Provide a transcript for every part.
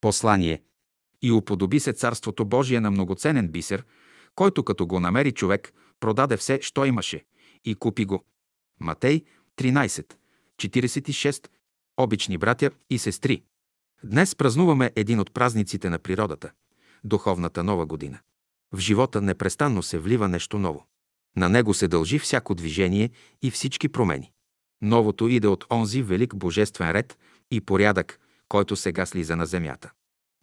Послание. И уподоби се Царството Божие на многоценен бисер, който като го намери човек, продаде все, що имаше, и купи го. Матей 13, 46. Обични братя и сестри. Днес празнуваме един от празниците на природата – Духовната нова година. В живота непрестанно се влива нещо ново. На него се дължи всяко движение и всички промени. Новото иде от онзи велик божествен ред и порядък, който сега слиза на земята.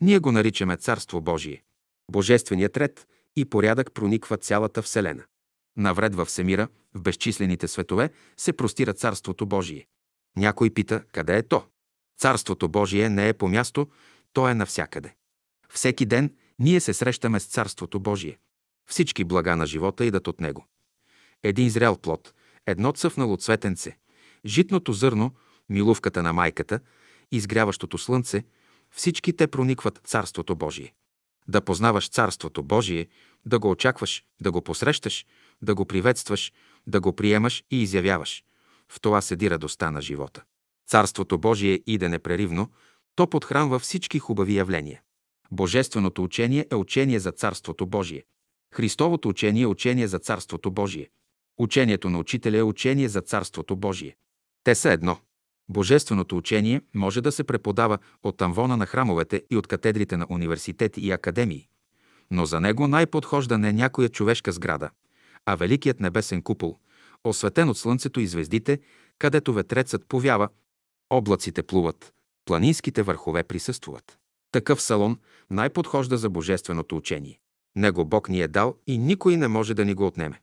Ние го наричаме Царство Божие. Божественият ред и порядък прониква цялата Вселена. Навред във всемира, в безчислените светове, се простира Царството Божие. Някой пита, къде е то? Царството Божие не е по място, то е навсякъде. Всеки ден ние се срещаме с Царството Божие. Всички блага на живота идат от него. Един зрял плод, едно цъфнало цветенце, житното зърно, милувката на майката, изгряващото слънце, всички те проникват Царството Божие. Да познаваш Царството Божие, да го очакваш, да го посрещаш, да го приветстваш, да го приемаш и изявяваш. В това седи радостта на живота. Царството Божие иде непреривно, то подхранва всички хубави явления. Божественото учение е учение за Царството Божие. Христовото учение е учение за Царството Божие. Учението на учителя е учение за Царството Божие. Те са едно. Божественото учение може да се преподава от амвона на храмовете и от катедрите на университети и академии, но за него най-подхожда не някоя човешка сграда, а великият небесен купол, осветен от слънцето и звездите, където ветрецът повява, облаците плуват, планинските върхове присъствуват. Такъв салон най-подхожда за божественото учение. Него Бог ни е дал и никой не може да ни го отнеме.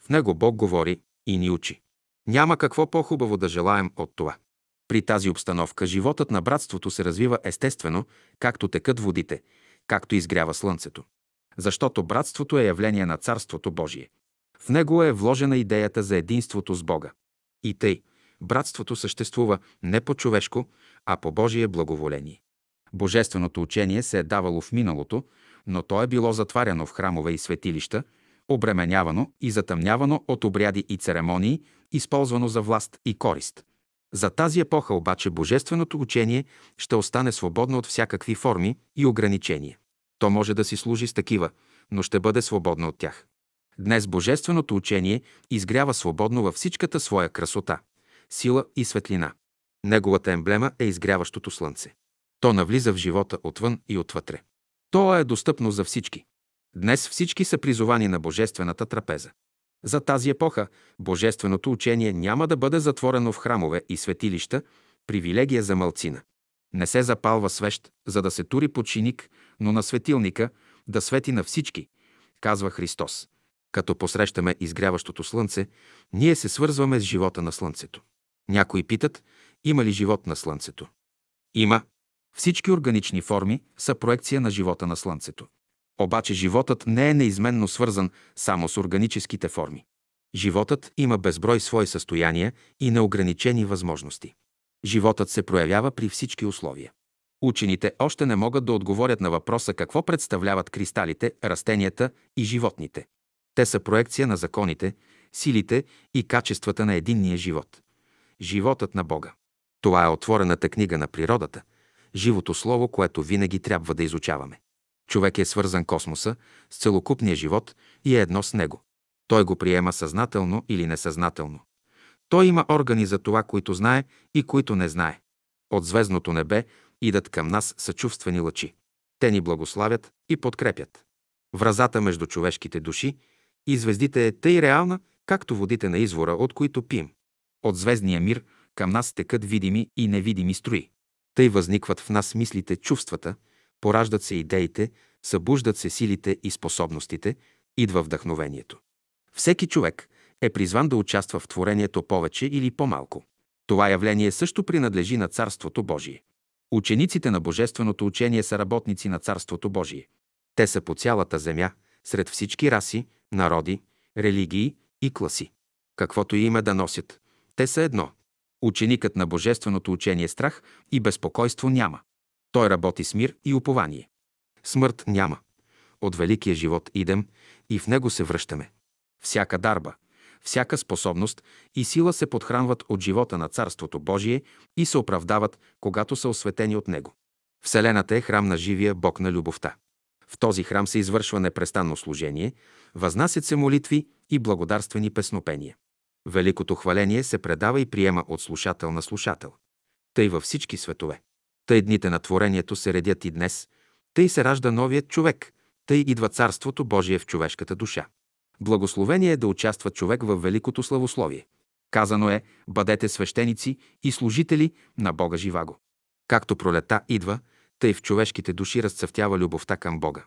В него Бог говори и ни учи. Няма какво по-хубаво да желаем от това. При тази обстановка животът на братството се развива естествено, както текат водите, както изгрява слънцето. Защото братството е явление на Царството Божие. В него е вложена идеята за единството с Бога. И тъй, братството съществува не по човешко, а по Божие благоволение. Божественото учение се е давало в миналото, но то е било затваряно в храмове и светилища, обременявано и затъмнявано от обряди и церемонии, използвано за власт и корист. За тази епоха обаче божественото учение ще остане свободно от всякакви форми и ограничения. То може да си служи с такива, но ще бъде свободно от тях. Днес божественото учение изгрява свободно във всичката своя красота, сила и светлина. Неговата емблема е изгряващото слънце. То навлиза в живота отвън и отвътре. То е достъпно за всички. Днес всички са призовани на Божествената трапеза. За тази епоха Божественото учение няма да бъде затворено в храмове и светилища, привилегия за мълцина. Не се запалва свещ, за да се тури починик, но на светилника да свети на всички, казва Христос. Като посрещаме изгряващото слънце, ние се свързваме с живота на слънцето. Някои питат, има ли живот на слънцето? Има. Всички органични форми са проекция на живота на слънцето. Обаче животът не е неизменно свързан само с органическите форми. Животът има безброй свои състояния и неограничени възможности. Животът се проявява при всички условия. Учените още не могат да отговорят на въпроса какво представляват кристалите, растенията и животните. Те са проекция на законите, силите и качествата на единния живот. Животът на Бога. Това е отворената книга на природата, живото слово, което винаги трябва да изучаваме. Човек е свързан космоса с целокупния живот и е едно с него. Той го приема съзнателно или несъзнателно. Той има органи за това, които знае и които не знае. От звездното небе идат към нас съчувствени лъчи. Те ни благославят и подкрепят. Вразата между човешките души и звездите е тъй реална, както водите на извора, от които пием. От звездния мир към нас текат видими и невидими строи. Тъй възникват в нас мислите, чувствата, пораждат се идеите, събуждат се силите и способностите, идва вдъхновението. Всеки човек е призван да участва в творението повече или по-малко. Това явление също принадлежи на Царството Божие. Учениците на Божественото учение са работници на Царството Божие. Те са по цялата земя, сред всички раси, народи, религии и класи. Каквото име да носят, те са едно. Ученикът на Божественото учение страх и безпокойство няма. Той работи с мир и упование. Смърт няма. От великия живот идем и в него се връщаме. Всяка дарба, всяка способност и сила се подхранват от живота на Царството Божие и се оправдават, когато са осветени от него. Вселената е храм на живия Бог на любовта. В този храм се извършва непрестанно служение, възнасят се молитви и благодарствени песнопения. Великото хваление се предава и приема от слушател на слушател. Тъй във всички светове. Тъй дните на творението се редят и днес, тъй се ражда новият човек, тъй идва Царството Божие в човешката душа. Благословение е да участва човек в великото славословие. Казано е, бъдете свещеници и служители на Бога Живаго. Както пролета идва, тъй в човешките души разцъфтява любовта към Бога.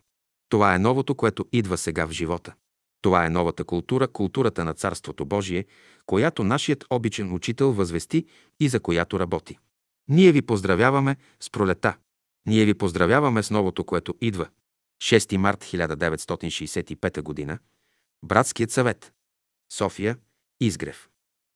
Това е новото, което идва сега в живота. Това е новата култура, културата на Царството Божие, която нашият обичен учител възвести и за която работи. Ние ви поздравяваме с пролета. Ние ви поздравяваме с новото, което идва. 6 март 1965 г. Братският съвет. София. Изгрев.